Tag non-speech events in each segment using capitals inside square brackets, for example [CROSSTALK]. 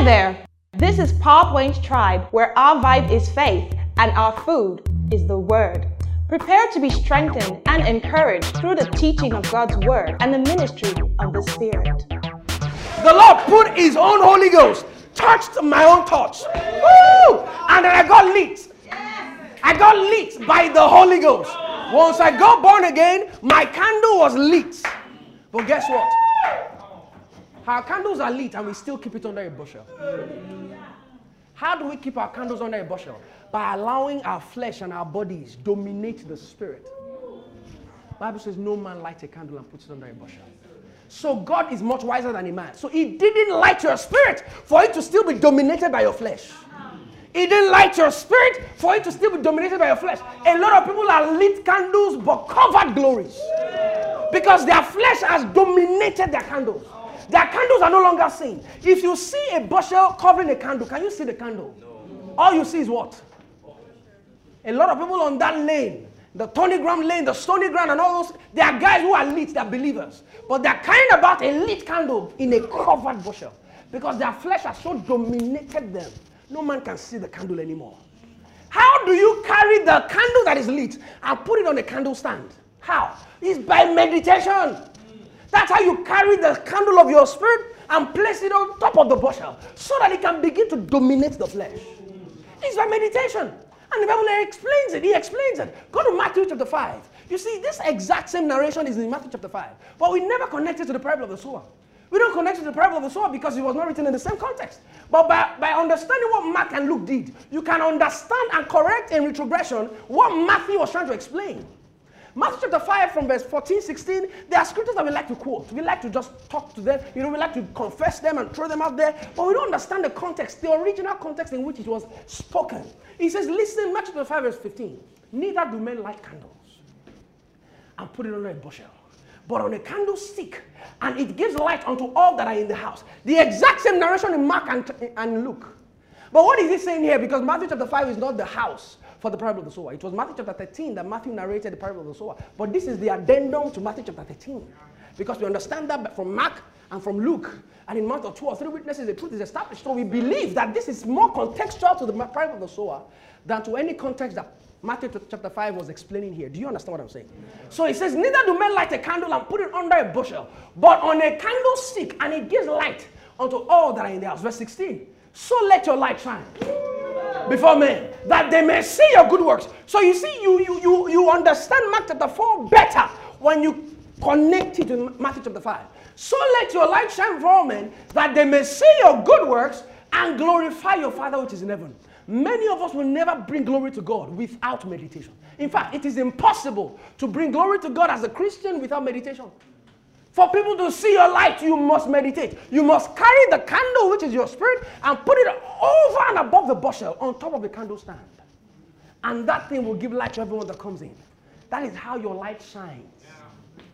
Hi there. This is Wayne's Tribe, where our vibe is faith and our food is the Word. Prepare to be strengthened and encouraged through the teaching of God's Word and the ministry of the Spirit. The Lord put His own Holy Ghost, touched my own touch. Woo! And then I got lit. I got lit by the Holy Ghost. Once I got born again, my candle was lit. But guess what? Our candles are lit and we still keep it under a bushel. How do we keep our candles under a bushel? By allowing our flesh and our bodies dominate the spirit. Bible says no man lights a candle and puts it under a bushel. So God is much wiser than a man. So he didn't light your spirit for it to still be dominated by your flesh. He didn't light your spirit for it to still be dominated by your flesh. A lot of people are lit candles but covered glories. Because their flesh has dominated their candles. Their candles are no longer seen. If you see a bushel covering a candle, can you see the candle? No. All you see is what? A lot of people on that lane, the thorny ground lane, the Stony Ground, and all those, they are guys who are lit, they're believers. But they're carrying about a lit candle in a covered bushel because their flesh has so dominated them. No man can see the candle anymore. How do you carry the candle that is lit and put it on a candle stand? How? It's by meditation. That's how you carry the candle of your spirit and place it on top of the bushel so that it can begin to dominate the flesh. It's by meditation. And the Bible explains it. He explains it. Go to Matthew chapter 5. You see, this exact same narration is in Matthew chapter 5. But we never connect it to the parable of the sower. We don't connect it to the parable of the sower because it was not written in the same context. But by, by understanding what Mark and Luke did, you can understand and correct in retrogression what Matthew was trying to explain. Matthew chapter 5 from verse 14, 16, there are scriptures that we like to quote. We like to just talk to them. You know, we like to confess them and throw them out there. But we don't understand the context, the original context in which it was spoken. He says, listen, Matthew chapter 5 verse 15. Neither do men light candles and put it under a bushel, but on a candlestick, and it gives light unto all that are in the house. The exact same narration in Mark and, and Luke. But what is he saying here? Because Matthew chapter 5 is not the house for the parable of the sower. It was Matthew chapter 13 that Matthew narrated the parable of the sower. But this is the addendum to Matthew chapter 13. Because we understand that from Mark and from Luke. And in month or two or three witnesses, the truth is established. So we believe that this is more contextual to the parable of the sower than to any context that Matthew chapter 5 was explaining here. Do you understand what I'm saying? So he says, Neither do men light a candle and put it under a bushel, but on a candlestick, and it gives light unto all that are in the house. Verse 16. So let your light shine before men, that they may see your good works. So you see, you, you, you, you understand Mark chapter 4 better when you connect it to Matthew chapter 5. So let your light shine before men, that they may see your good works and glorify your Father which is in heaven. Many of us will never bring glory to God without meditation. In fact, it is impossible to bring glory to God as a Christian without meditation. For people to see your light, you must meditate. You must carry the candle, which is your spirit, and put it over and above the bushel on top of the candle stand. And that thing will give light to everyone that comes in. That is how your light shines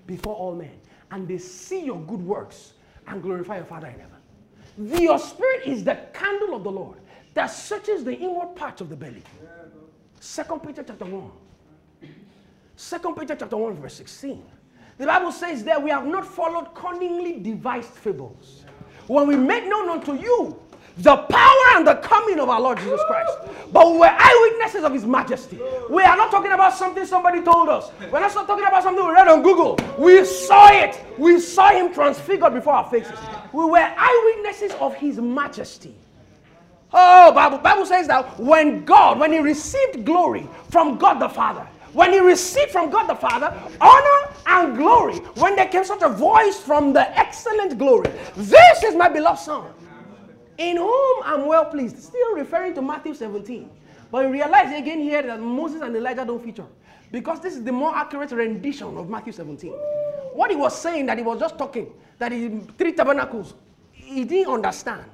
before all men. And they see your good works and glorify your Father in heaven. The, your spirit is the candle of the Lord that searches the inward parts of the belly. Second Peter chapter 1. Second Peter chapter 1, verse 16. The Bible says that we have not followed cunningly devised fables. When we make known unto you the power and the coming of our Lord Jesus Christ. But we were eyewitnesses of his majesty. We are not talking about something somebody told us. We're not talking about something we read on Google. We saw it. We saw him transfigured before our faces. We were eyewitnesses of his majesty. Oh, Bible, Bible says that when God, when he received glory from God the Father, when he received from God the Father honor and glory, when there came such a voice from the excellent glory, this is my beloved Son, in whom I'm well pleased. Still referring to Matthew 17. But realize again here that Moses and Elijah don't feature. Because this is the more accurate rendition of Matthew 17. What he was saying, that he was just talking, that he three tabernacles, he didn't understand.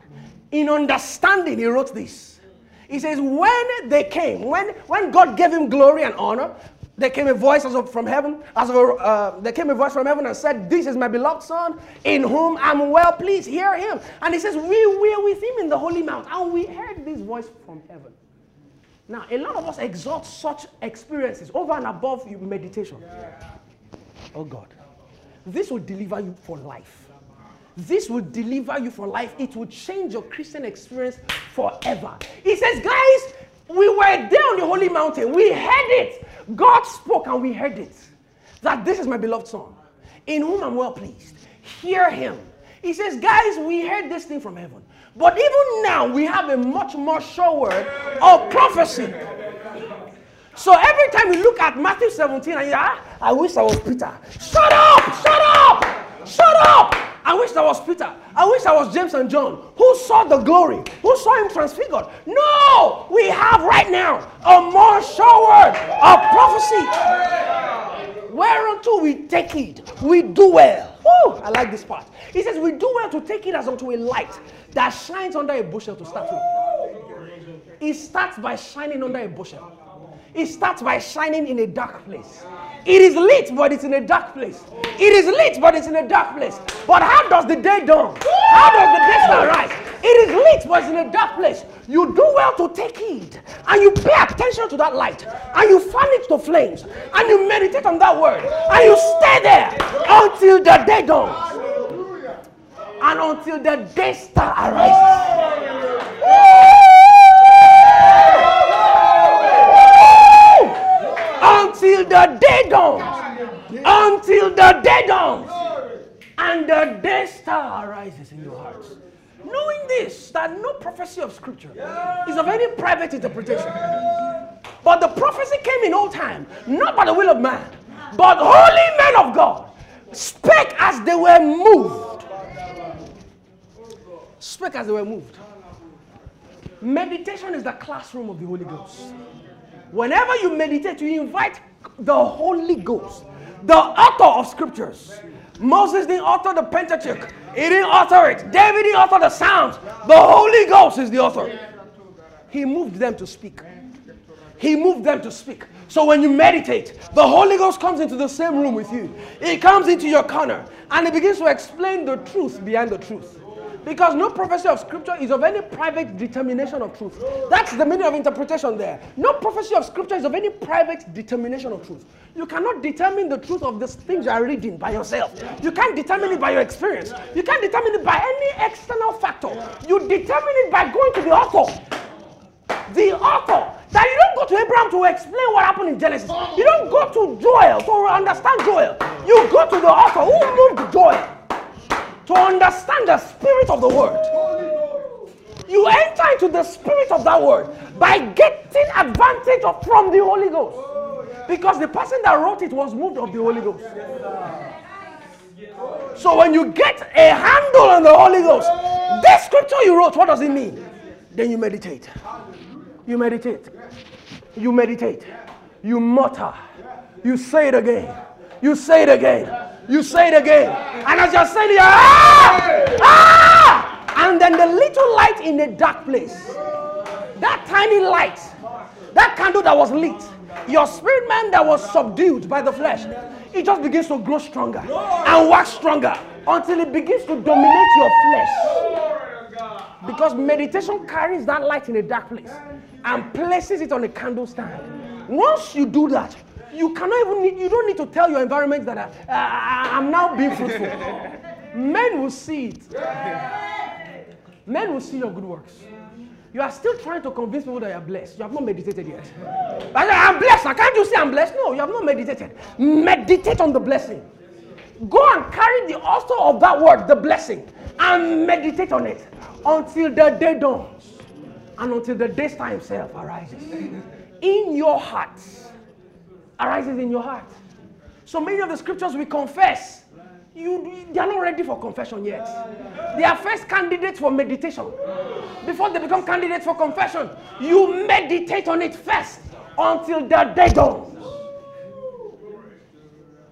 In understanding, he wrote this. He says, when they came, when, when God gave him glory and honor, there came a voice as of, from heaven, as of, uh, there came a voice from heaven and said, This is my beloved Son, in whom I'm well pleased. Hear him. And he says, We were with him in the Holy Mount, and we heard this voice from heaven. Now, a lot of us exalt such experiences over and above meditation. Oh God. This will deliver you for life. This will deliver you for life. It will change your Christian experience forever. He says, guys, we were there on the holy mountain. We heard it. God spoke and we heard it. That this is my beloved son, in whom I'm well pleased. Hear him. He says, guys, we heard this thing from heaven. But even now, we have a much more sure word of prophecy. So every time you look at Matthew 17 and you ah, I wish I was Peter. Shut up! Shut up! Shut up! I wish I was Peter. I wish I was James and John who saw the glory, who saw him transfigured. No! We have right now a more sure word of prophecy. Whereunto we take it, we do well. Woo, I like this part. He says, We do well to take it as unto a light that shines under a bushel to start with. It starts by shining under a bushel. It starts by shining in a dark place. It is lit, but it's in a dark place. It is lit, but it's in a dark place. But how does the day dawn? How does the day rise? It is lit, but it's in a dark place. You do well to take heed and you pay attention to that light and you fan it to flames and you meditate on that word and you stay there until the day dawns and until the day star arises. Until the day dawns. Until the day dawns. And the day star arises in your hearts. Knowing this, that no prophecy of scripture is of any private interpretation. But the prophecy came in old time, not by the will of man, but holy men of God spake as they were moved. Spake as they were moved. Meditation is the classroom of the Holy Ghost. Whenever you meditate, you invite the Holy Ghost, the author of scriptures. Moses didn't author the Pentateuch, he didn't author it. David didn't author the Psalms. The Holy Ghost is the author. He moved them to speak. He moved them to speak. So when you meditate, the Holy Ghost comes into the same room with you. He comes into your corner and he begins to explain the truth behind the truth. Because no prophecy of scripture is of any private determination of truth. That's the meaning of interpretation there. No prophecy of scripture is of any private determination of truth. You cannot determine the truth of the things you are reading by yourself. You can't determine it by your experience. You can't determine it by any external factor. You determine it by going to the author. The author. That you don't go to Abraham to explain what happened in Genesis. You don't go to Joel to understand Joel. You go to the author who moved Joel to understand the spirit of the word. You enter into the spirit of that word by getting advantage of, from the Holy Ghost. Because the person that wrote it was moved of the Holy Ghost. So when you get a handle on the Holy Ghost, this scripture you wrote, what does it mean? Then you meditate. You meditate. You meditate. You mutter. You say it again. You say it again. You say it again. And as you're saying it, ah! Ah! And then the little light in the dark place. That tiny light. That candle that was lit. Your spirit man that was subdued by the flesh. It just begins to grow stronger and wax stronger until it begins to dominate your flesh. Because meditation carries that light in a dark place and places it on a candle stand. Once you do that, you cannot even need, you don't need to tell your environment that I, uh, I'm now being fruitful. Men will see it. Men will see your good works. You are still trying to convince people that you are blessed. You have not meditated yet. I'm blessed. I can't you say I'm blessed? No, you have not meditated. Meditate on the blessing. Go and carry the author of that word, the blessing, and meditate on it until the day dawns and until the day star himself arises in your hearts arises in your heart. So many of the scriptures we confess, you, they are not ready for confession yet. They are first candidates for meditation. Before they become candidates for confession, you meditate on it first until the day dawns.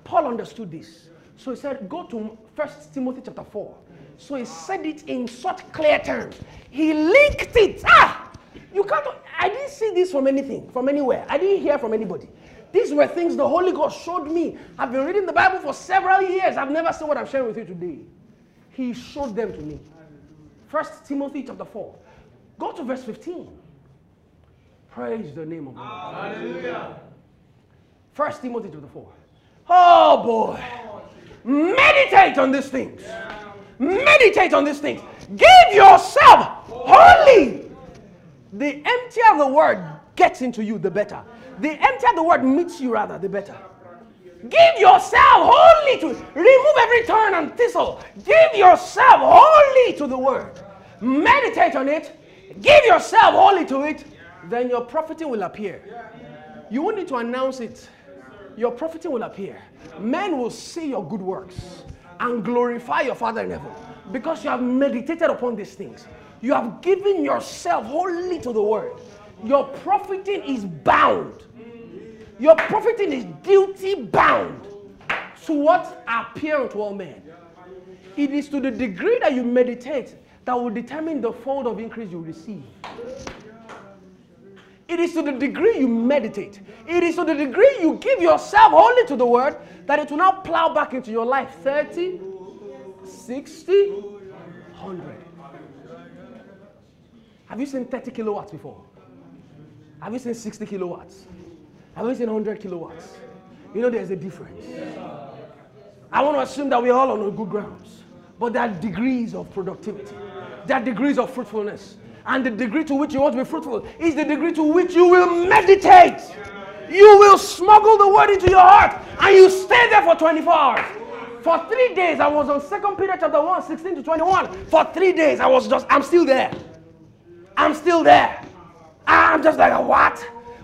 Paul understood this. So he said, go to First Timothy chapter 4. So he said it in such clear terms. He linked it. Ah! You can't, I didn't see this from anything, from anywhere. I didn't hear from anybody. These were things the Holy Ghost showed me. I've been reading the Bible for several years. I've never seen what I'm sharing with you today. He showed them to me. First Timothy chapter 4. Go to verse 15. Praise the name of God. Hallelujah. First Timothy chapter 4. Oh boy. Meditate on these things. Meditate on these things. Give yourself wholly. The emptier the word gets into you, the better. The emptier the word meets you, rather, the better. Give yourself wholly to remove every thorn and thistle. Give yourself wholly to the word. Meditate on it. Give yourself wholly to it. Then your profiting will appear. You won't need to announce it. Your profiting will appear. Men will see your good works and glorify your Father in heaven because you have meditated upon these things. You have given yourself wholly to the word. Your profiting is bound. Your profiting is duty bound to what appear to all men. It is to the degree that you meditate that will determine the fold of increase you receive. It is to the degree you meditate. It is to the degree you give yourself wholly to the word that it will now plow back into your life 30, 60, 100. Have you seen 30 kilowatts before? Have you seen 60 kilowatts? Have you seen 100 kilowatts? You know there's a difference. I want to assume that we're all on good grounds, but there are degrees of productivity, there are degrees of fruitfulness. And the degree to which you want to be fruitful is the degree to which you will meditate. You will smuggle the word into your heart and you stay there for 24 hours. For three days, I was on Second Peter chapter 1, 16 to 21. For three days, I was just, I'm still there. I'm still there. I'm just like, what?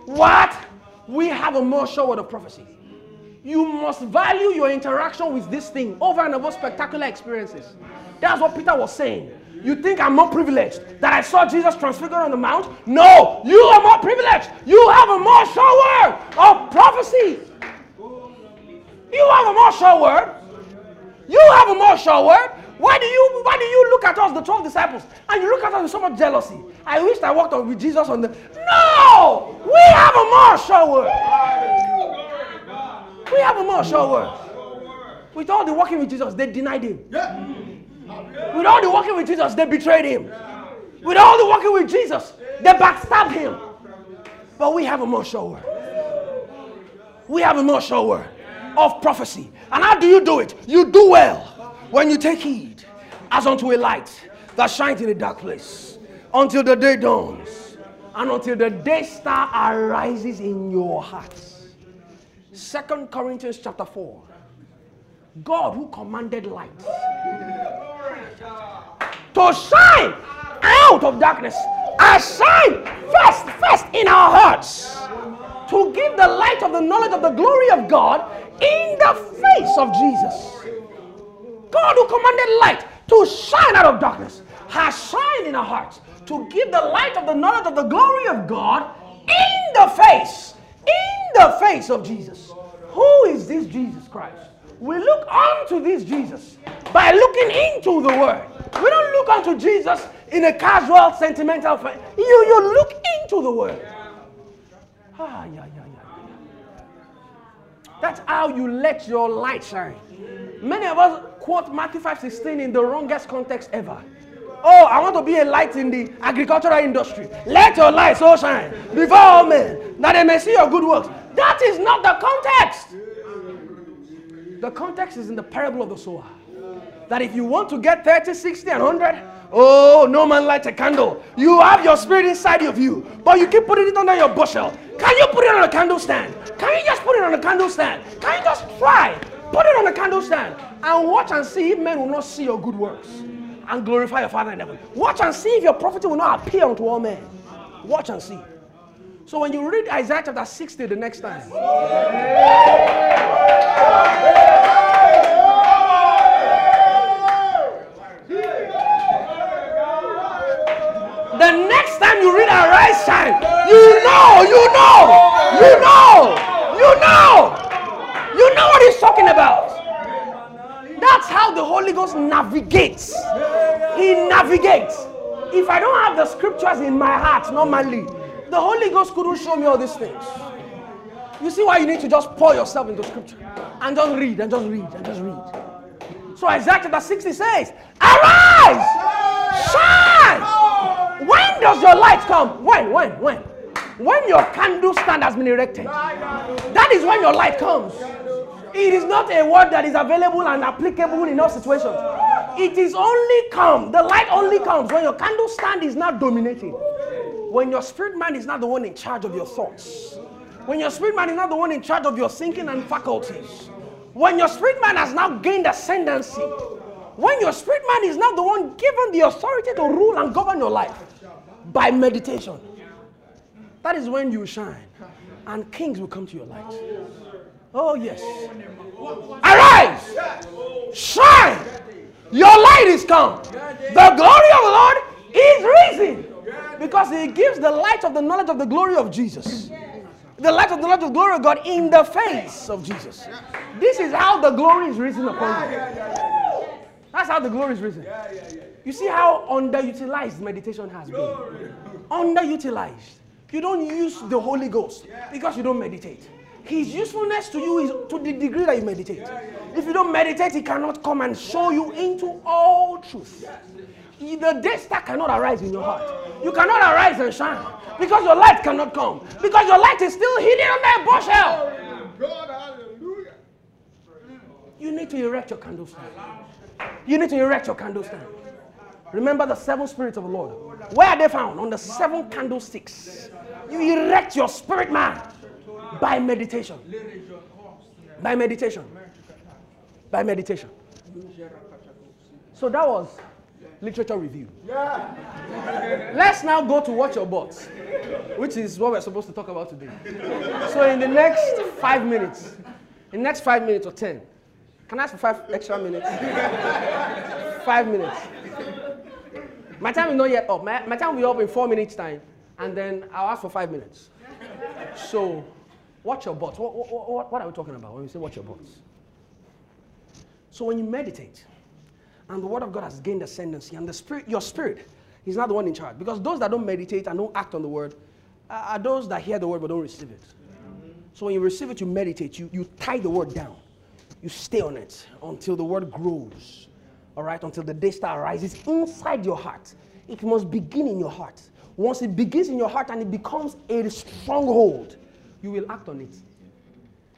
What? We have a more sure word of prophecy. You must value your interaction with this thing over and above spectacular experiences. That's what Peter was saying. You think I'm more privileged that I saw Jesus transfigured on the mount? No, you are more privileged. You have a more sure word of prophecy. You have a more sure word. You have a more sure word. Why do you why do you look at us, the 12 disciples, and you look at us with so much jealousy? I wish I walked with Jesus on the No! We have a more sure word. We have a more sure word. With all the walking with Jesus, they denied him. With all the walking with Jesus, they betrayed him. With all the walking with Jesus, they backstabbed him. But we have a more sure word. We have a more sure word of prophecy. And how do you do it? You do well when you take heed as unto a light that shines in a dark place until the day dawns and until the day star arises in your hearts. Second Corinthians chapter 4. God who commanded light to shine out of darkness and shine first, first in our hearts to give the light of the knowledge of the glory of God in the face of Jesus. God who commanded light to shine out of darkness has shined in our hearts to give the light of the knowledge of the glory of God in the face, in the face of Jesus. Who is this Jesus Christ? We look unto this Jesus by looking into the Word. We don't look unto Jesus in a casual, sentimental way. You, you look into the Word. Ah, yeah, yeah, yeah. That's how you let your light shine. Many of us quote Matthew 5:16 in the wrongest context ever. Oh, I want to be a light in the agricultural industry. Let your light so shine before all men that they may see your good works. That is not the context. The context is in the parable of the sower. That if you want to get 30, 60, and 100, oh, no man lights a candle. You have your spirit inside of you, but you keep putting it under your bushel. Can you put it on a candle stand? Can you just put it on a candle stand? Can you just try? Put it on a candle stand and watch and see if men will not see your good works and glorify your Father in heaven. Watch and see if your prophet will not appear unto all men. Watch and see. So when you read Isaiah chapter 60 the next time, The next time you read Arise Shine, you know, you know, you know, you know, you know what he's talking about. That's how the Holy Ghost navigates. He navigates. If I don't have the scriptures in my heart normally, the Holy Ghost couldn't show me all these things. You see why you need to just pour yourself into scripture and just read and just read and just read. So Isaiah chapter 60 says, Arise! Shine! When does your light come? When? When? When? When your candle stand has been erected. That is when your light comes. It is not a word that is available and applicable in all situations. It is only come, the light only comes when your candle stand is not dominating. When your spirit man is not the one in charge of your thoughts. When your spirit man is not the one in charge of your thinking and faculties. When your spirit man has now gained ascendancy. When your spirit man is not the one given the authority to rule and govern your life by meditation. That is when you shine and kings will come to your light. Oh, yes. Arise! Shine! Your light is come. The glory of the Lord is risen. Because he gives the light of the knowledge of the glory of Jesus. The light of the knowledge of glory of God in the face of Jesus. This is how the glory is risen upon you. How the glory is risen. You see how underutilized meditation has been. Underutilized. You don't use the Holy Ghost because you don't meditate. His usefulness to you is to the degree that you meditate. If you don't meditate, he cannot come and show you into all truth. The day star cannot arise in your heart. You cannot arise and shine because your light cannot come. Because your light is still hidden under a bushel. You need to erect your candlestand. You need to erect your candlestick. Remember the seven spirits of the Lord. Where are they found? On the seven candlesticks. You erect your spirit man by meditation. By meditation. By meditation. So that was literature review. Let's now go to watch your buts, which is what we're supposed to talk about today. So in the next five minutes, in the next five minutes or ten, can I ask for five extra minutes? five minutes. My time is not yet up. My, my time will be up in four minutes' time, and then I'll ask for five minutes. So, watch your buts. What, what, what, what are we talking about when we say watch your buts? So, when you meditate, and the word of God has gained ascendancy, and the spirit, your spirit is not the one in charge. Because those that don't meditate and don't act on the word are those that hear the word but don't receive it. So when you receive it, you meditate, you, you tie the word down, you stay on it until the word grows all right, until the day star rises inside your heart. It must begin in your heart. Once it begins in your heart and it becomes a stronghold, you will act on it.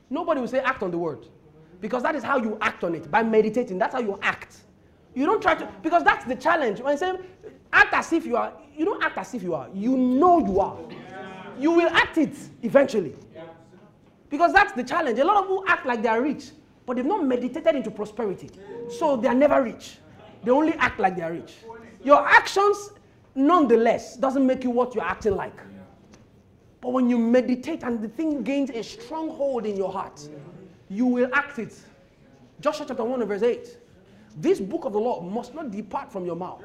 Nobody will say act on the word because that is how you act on it by meditating. That's how you act. You don't try to, because that's the challenge. When I say act as if you are, you don't act as if you are. You know you are. You will act it eventually. Because that's the challenge. A lot of people act like they are rich, but they've not meditated into prosperity. So they are never rich. They only act like they are rich. Your actions, nonetheless, doesn't make you what you're acting like. But when you meditate and the thing gains a stronghold in your heart, you will act it. Joshua chapter 1 verse 8. This book of the law must not depart from your mouth.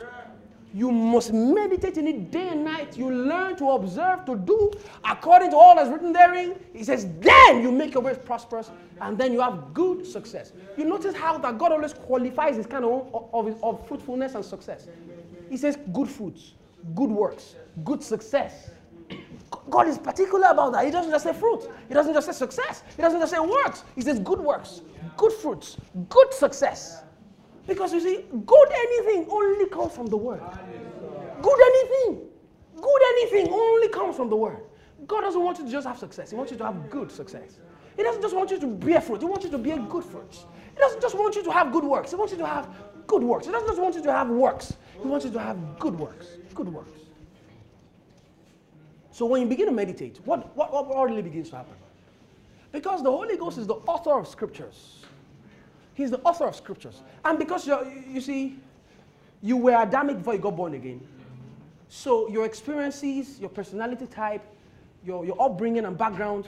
You must meditate in it day and night. You learn to observe, to do according to all that's written therein. He says, then you make your ways prosperous and then you have good success. You notice how that God always qualifies his kind of, of, of fruitfulness and success. He says, good fruits, good works, good success. God is particular about that. He doesn't just say fruit. He doesn't just say success. He doesn't just say works. He says good works, good fruits, good success. Because you see, good anything only comes from the word. Good anything. Good anything only comes from the word. God doesn't want you to just have success. He wants you to have good success. He doesn't just want you to bear fruit. He wants you to bear good fruits. He doesn't just want you to have good works. He wants you to have good works. He doesn't just want you to have works. He wants you to have good works. Good works. So when you begin to meditate, what, what, what really begins to happen? Because the Holy Ghost is the author of scriptures. He's the author of scriptures. And because you you see, you were Adamic before you got born again. So your experiences, your personality type, your, your upbringing and background,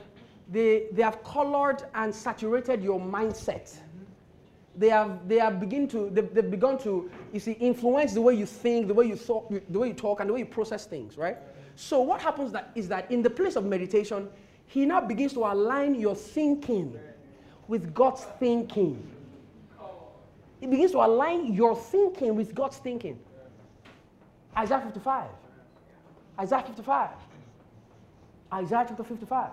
they, they have colored and saturated your mindset. They have, they have begin to, they've, they've begun to, you see, influence the way you think, the way you, thought, the way you talk, and the way you process things, right? So what happens that is that in the place of meditation, he now begins to align your thinking with God's thinking. It begins to align your thinking with God's thinking. Isaiah 55. Isaiah 55. Isaiah chapter 55,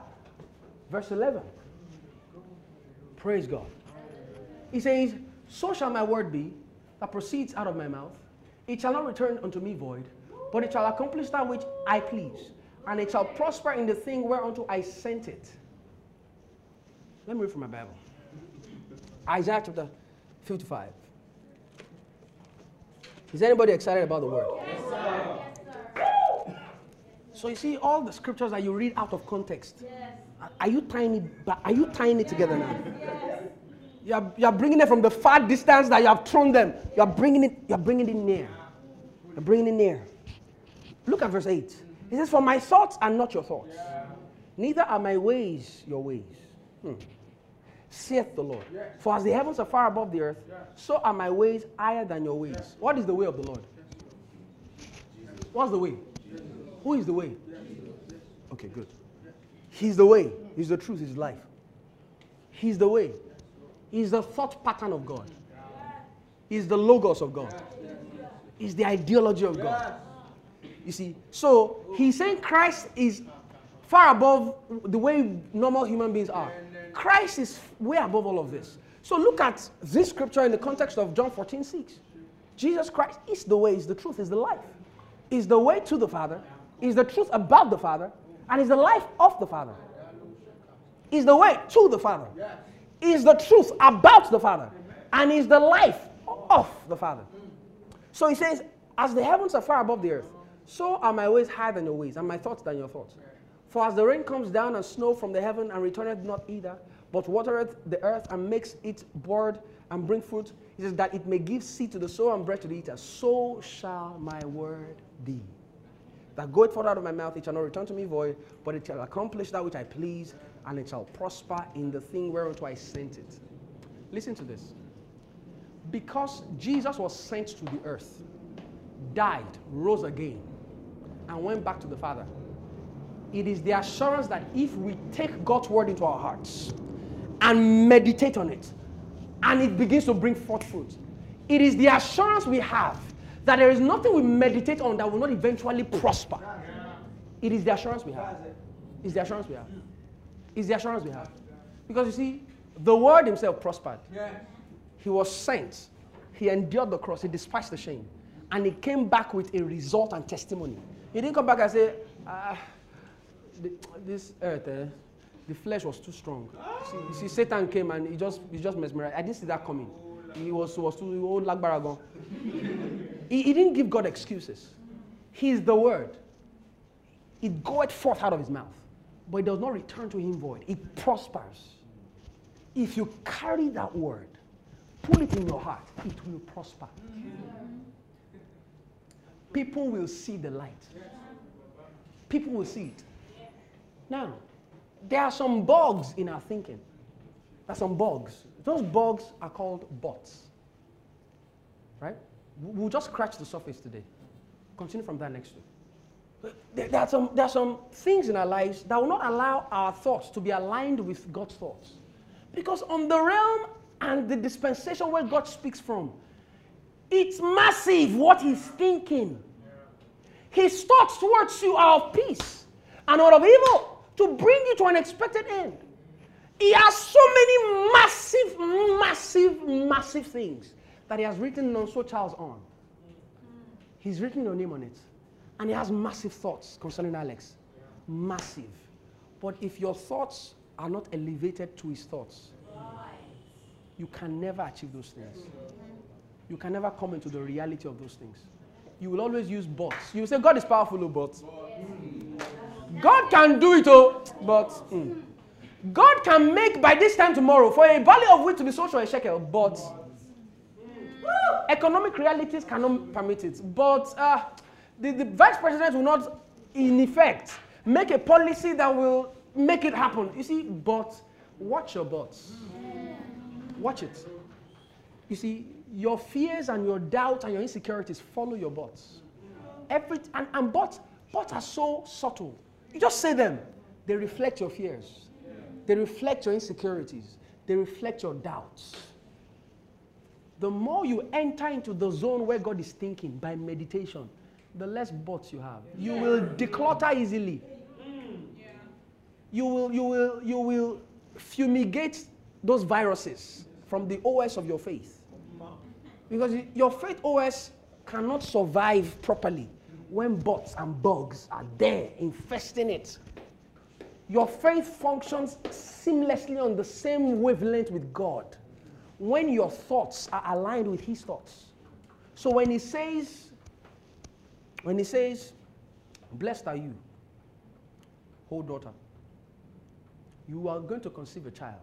verse 11. Praise God. He says, So shall my word be that proceeds out of my mouth. It shall not return unto me void, but it shall accomplish that which I please, and it shall prosper in the thing whereunto I sent it. Let me read from my Bible. Isaiah chapter 55. Is anybody excited about the word? So you see all the scriptures that you read out of context. Are you tying it? Are you tying it together now? You are, you are bringing it from the far distance that you have thrown them. You are bringing it. You are bringing it near. You're bringing it near. Look at verse eight. It says, "For my thoughts are not your thoughts, neither are my ways your ways." Hmm. Saith the Lord. For as the heavens are far above the earth, so are my ways higher than your ways. What is the way of the Lord? What's the way? Who is the way? Okay, good. He's the way. He's the truth. He's life. He's the way. He's the thought pattern of God. He's the logos of God. He's the ideology of God. You see, so he's saying Christ is far above the way normal human beings are. Christ is way above all of this. So look at this scripture in the context of John 14, 6. Jesus Christ is the way, is the truth, is the life. Is the way to the Father, is the truth about the Father, and is the life of the Father. Is the way to the Father. Is the truth about the Father, and is the life of the Father. So he says, As the heavens are far above the earth, so are my ways higher than your ways, and my thoughts than your thoughts. For as the rain comes down and snow from the heaven and returneth not either, but watereth the earth and makes it bud and bring fruit, he says, that it may give seed to the sower and bread to the eater, so shall my word be. That goeth forth out of my mouth, it shall not return to me void, but it shall accomplish that which I please, and it shall prosper in the thing whereunto I sent it. Listen to this because Jesus was sent to the earth, died, rose again, and went back to the Father, it is the assurance that if we take God's word into our hearts and meditate on it, and it begins to bring forth fruit, it is the assurance we have that there is nothing we meditate on that will not eventually prosper. It is the assurance we have. It's the assurance we have. It's the assurance we have. Because you see, the word himself prospered. He was sent. He endured the cross. He despised the shame. And he came back with a result and testimony. He didn't come back and say, ah, the, this earth, eh, the flesh was too strong. See, you see, Satan came and he just, he just mesmerized. I didn't see that coming. He was, was too old like Baragon. He, he didn't give God excuses. He is the word. It goeth forth out of his mouth, but it does not return to him void. It prospers. If you carry that word, put it in your heart, it will prosper. People will see the light. People will see it. Now, there are some bugs in our thinking. There are some bugs. Those bugs are called bots. Right? We'll just scratch the surface today. Continue from that next week. There, are some, there are some things in our lives that will not allow our thoughts to be aligned with God's thoughts. Because on the realm and the dispensation where God speaks from, it's massive what He's thinking. His thoughts towards you are of peace and not of evil to bring you to an expected end. He has so many massive, massive, massive things that He has written on so Charles on. He's written your name on it. And he has massive thoughts concerning Alex. Massive. But if your thoughts are not elevated to his thoughts, you can never achieve those things. You can never come into the reality of those things. You will always use bots. You will say, God is powerful, oh, but God can do it, oh, but mm. God can make by this time tomorrow for a value of wheat to be sold for a shekel, but economic realities cannot permit it. But uh, the, the vice president will not, in effect, make a policy that will make it happen. You see, but watch your bots. Watch it. You see, your fears and your doubts and your insecurities follow your bots. Every, and, and bots, bots are so subtle. Just say them. They reflect your fears. They reflect your insecurities. They reflect your doubts. The more you enter into the zone where God is thinking by meditation, the less bots you have. You will declutter easily. You will, you will, you will fumigate those viruses from the OS of your faith. Because your faith OS cannot survive properly when bots and bugs are there infesting it. Your faith functions seamlessly on the same wavelength with God when your thoughts are aligned with His thoughts. So when he says, when he says, Blessed are you, whole daughter, you are going to conceive a child.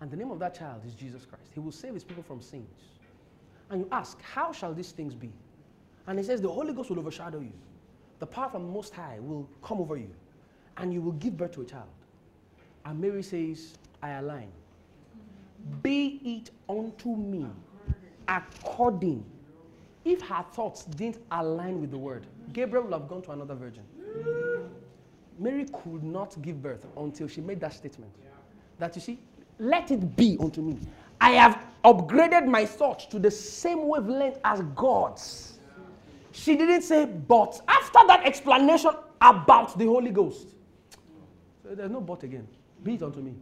And the name of that child is Jesus Christ. He will save his people from sins. And you ask, How shall these things be? And he says, The Holy Ghost will overshadow you. The power from the Most High will come over you. And you will give birth to a child. And Mary says, I align. Be it unto me according. If her thoughts didn't align with the word, Gabriel would have gone to another virgin. Mary could not give birth until she made that statement. That you see, let it be unto me. I have upgraded my thoughts to the same wavelength as God's. She didn't say, but. After that explanation about the Holy Ghost, there's no but again. Be it unto me.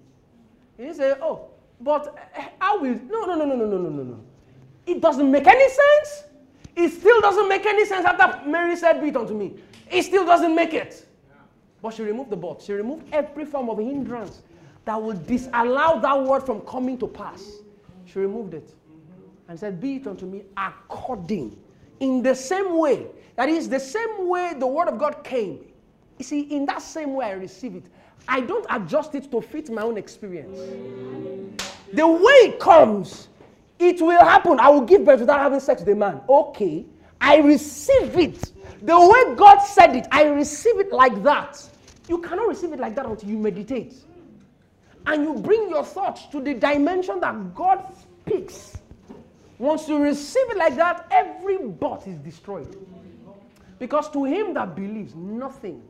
He didn't say, oh, but eh, I will. No, No, no, no, no, no, no, no, no. It doesn't make any sense. It still doesn't make any sense after Mary said, Be it unto me. It still doesn't make it. But she removed the but. She removed every form of hindrance that would disallow that word from coming to pass. She removed it and said, Be it unto me according in the same way. That is, the same way the word of God came. You see, in that same way I receive it. I don't adjust it to fit my own experience. The way it comes, it will happen. I will give birth without having sex with a man. Okay. I receive it. The way God said it, I receive it like that. You cannot receive it like that until you meditate. And you bring your thoughts to the dimension that God speaks. Once you receive it like that, every but is destroyed. Because to him that believes, nothing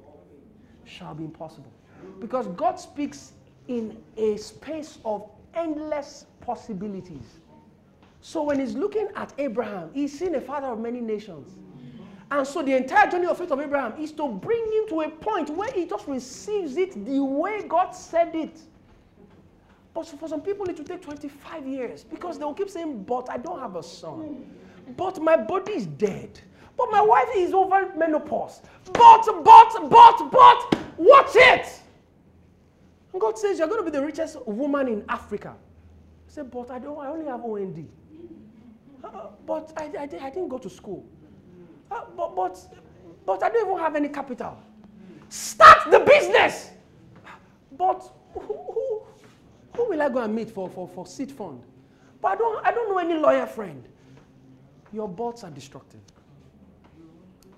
shall be impossible. Because God speaks in a space of endless possibilities. So when he's looking at Abraham, he's seen a father of many nations. And so the entire journey of faith of Abraham is to bring him to a point where he just receives it the way God said it. But for some people, it will take 25 years because they will keep saying, But I don't have a son. But my body is dead. But my wife is over menopause. But, but, but, but, watch it. And God says, You're going to be the richest woman in Africa. I said, But I, don't, I only have OND. Uh, but I, I, I, didn't go to school. Uh, but, but, but I don't even have any capital. Start the business. But who, who, who will I go and meet for, for, for seed fund? But I don't, I don't know any lawyer friend. Your bots are destructive.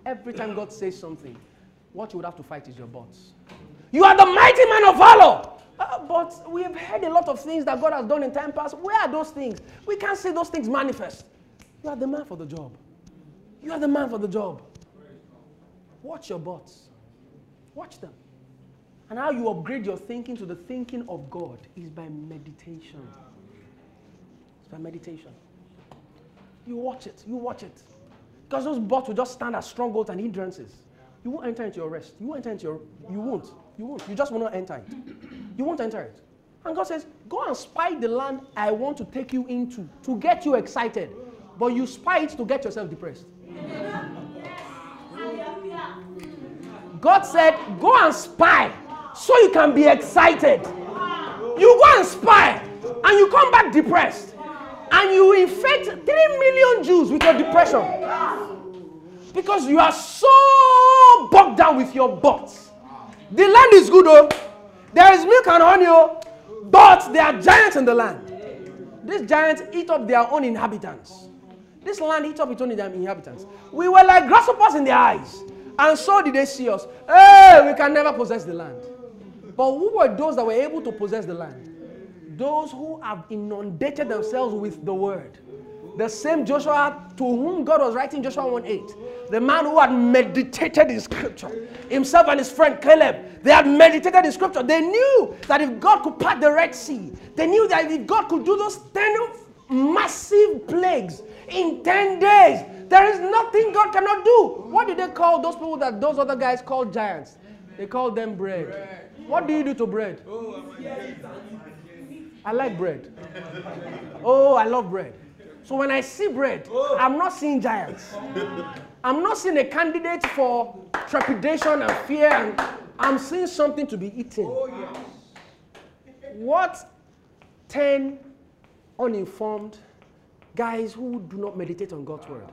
Every time God says something, what you would have to fight is your bots. You are the mighty man of valor. Uh, but we have heard a lot of things that God has done in time past. Where are those things? We can't see those things manifest. You are the man for the job. You are the man for the job. Watch your bots. Watch them. And how you upgrade your thinking to the thinking of God is by meditation. It's by meditation. You watch it. You watch it. Because those bots will just stand as strongholds and hindrances. You won't enter into your rest. You won't enter into your. You won't. You won't. You just will not enter it. You won't enter it. And God says, Go and spy the land I want to take you into to get you excited. But you spy it to get yourself depressed. God said, Go and spy so you can be excited. You go and spy and you come back depressed. And you infect 3 million Jews with your depression. Because you are so bogged down with your buts. The land is good, though. There is milk and honey, oh, but there are giants in the land. These giants eat up their own inhabitants. This land eats up its own inhabitants. We were like grasshoppers in their eyes. And so did they see us. Hey, we can never possess the land. But who were those that were able to possess the land? Those who have inundated themselves with the word. The same Joshua to whom God was writing Joshua 1 8. The man who had meditated in scripture. Himself and his friend Caleb. They had meditated in scripture. They knew that if God could part the Red Sea, they knew that if God could do those 10 massive plagues in 10 days, there is nothing God cannot do. What did they call those people that those other guys called giants? They called them bread. bread. What do you do to bread? Oh, I like bread. Oh, I love bread. So when I see bread, oh. I'm not seeing giants. I'm not seeing a candidate for trepidation and fear, and I'm seeing something to be eaten. Oh, what 10 uninformed guys who do not meditate on God's word?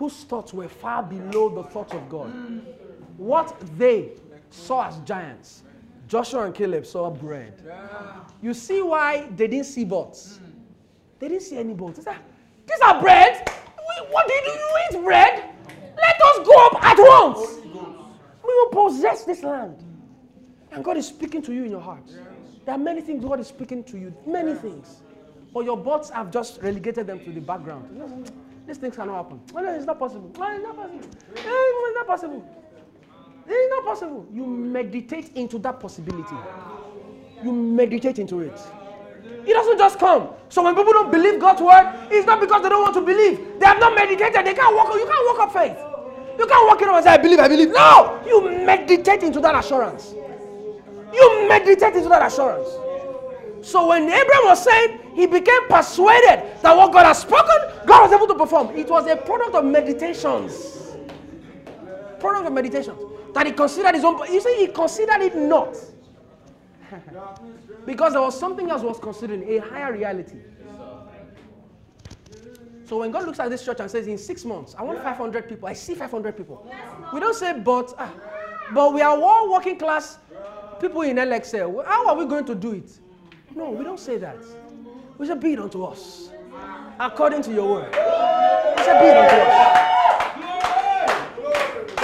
whose thoughts were far below the thoughts of God. What they saw as giants, Joshua and Caleb saw bread. You see why they didn't see buts? They didn't see any buts. These are bread. What did you eat bread? Let us go up at once. We will possess this land. And God is speaking to you in your heart. There are many things God is speaking to you, many things. But your buts have just relegated them to the background. These things cannot happen. No, it's not possible. No, it's not possible. Eh, It's not possible. Eh, it's not possible. You meditate into that possibility. You meditate into it. It doesn't just come. So when people don't believe God's word, it's not because they don't want to believe. They have not meditated. They can't walk. You can't walk up faith. You can't walk in and say, "I believe, I believe." No, you meditate into that assurance. You meditate into that assurance. So when Abraham was saying he became persuaded that what God has spoken, God was able to perform. It was a product of meditations. Product of meditations. That he considered his own. You see, he considered it not. [LAUGHS] because there was something else was considering, a higher reality. So when God looks at this church and says, in six months, I want 500 people, I see 500 people. We don't say, but, ah, but we are all working class people in LXL. How are we going to do it? No, we don't say that. We say, be it unto us, according to your word. We say, be it unto us.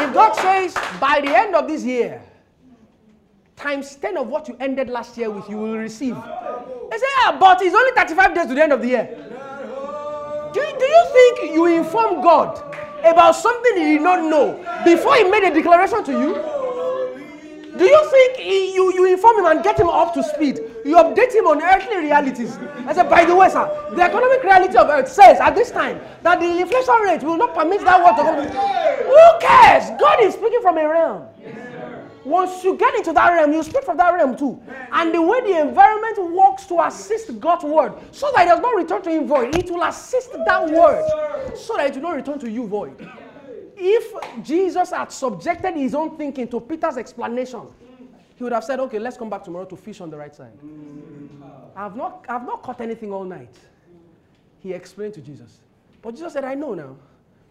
If God says, by the end of this year, times 10 of what you ended last year with, you will receive. They say, ah, but it's only 35 days to the end of the year. Do do you think you inform God about something he did not know before he made a declaration to you? Do you think he, you, you inform him and get him up to speed? You update him on earthly realities. I said, by the way, sir, the economic reality of earth says at this time that the inflation rate will not permit that word to go. Who cares? God is speaking from a realm. Once you get into that realm, you speak from that realm too. And the way the environment works to assist God's word, so that it does not return to him void, it will assist that word, so that it will not return to you void. If Jesus had subjected his own thinking to Peter's explanation, he would have said, Okay, let's come back tomorrow to fish on the right side. I've not, I've not caught anything all night. He explained to Jesus. But Jesus said, I know now.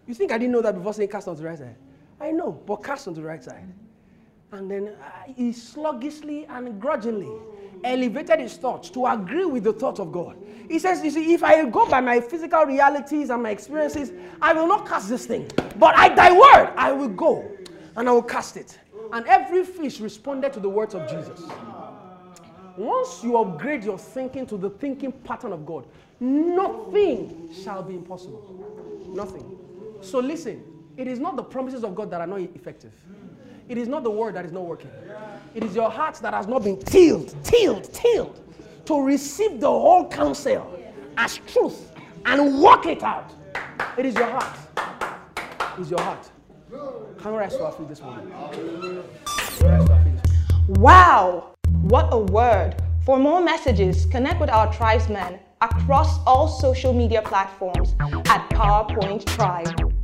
You think I didn't know that before saying cast on the right side? I know, but cast on the right side. And then uh, he sluggishly and grudgingly elevated his thoughts to agree with the thought of God. He says, You see, if I go by my physical realities and my experiences, I will not cast this thing. But I thy word, I will go and I will cast it. And every fish responded to the words of Jesus. Once you upgrade your thinking to the thinking pattern of God, nothing shall be impossible. Nothing. So listen, it is not the promises of God that are not effective. It is not the word that is not working. It is your heart that has not been tilled, tilled, tilled to receive the whole counsel as truth and work it out. It is your heart. It is your heart. We to our feet this morning? Wow, what a word. For more messages, connect with our tribesmen across all social media platforms at PowerPoint Tribe.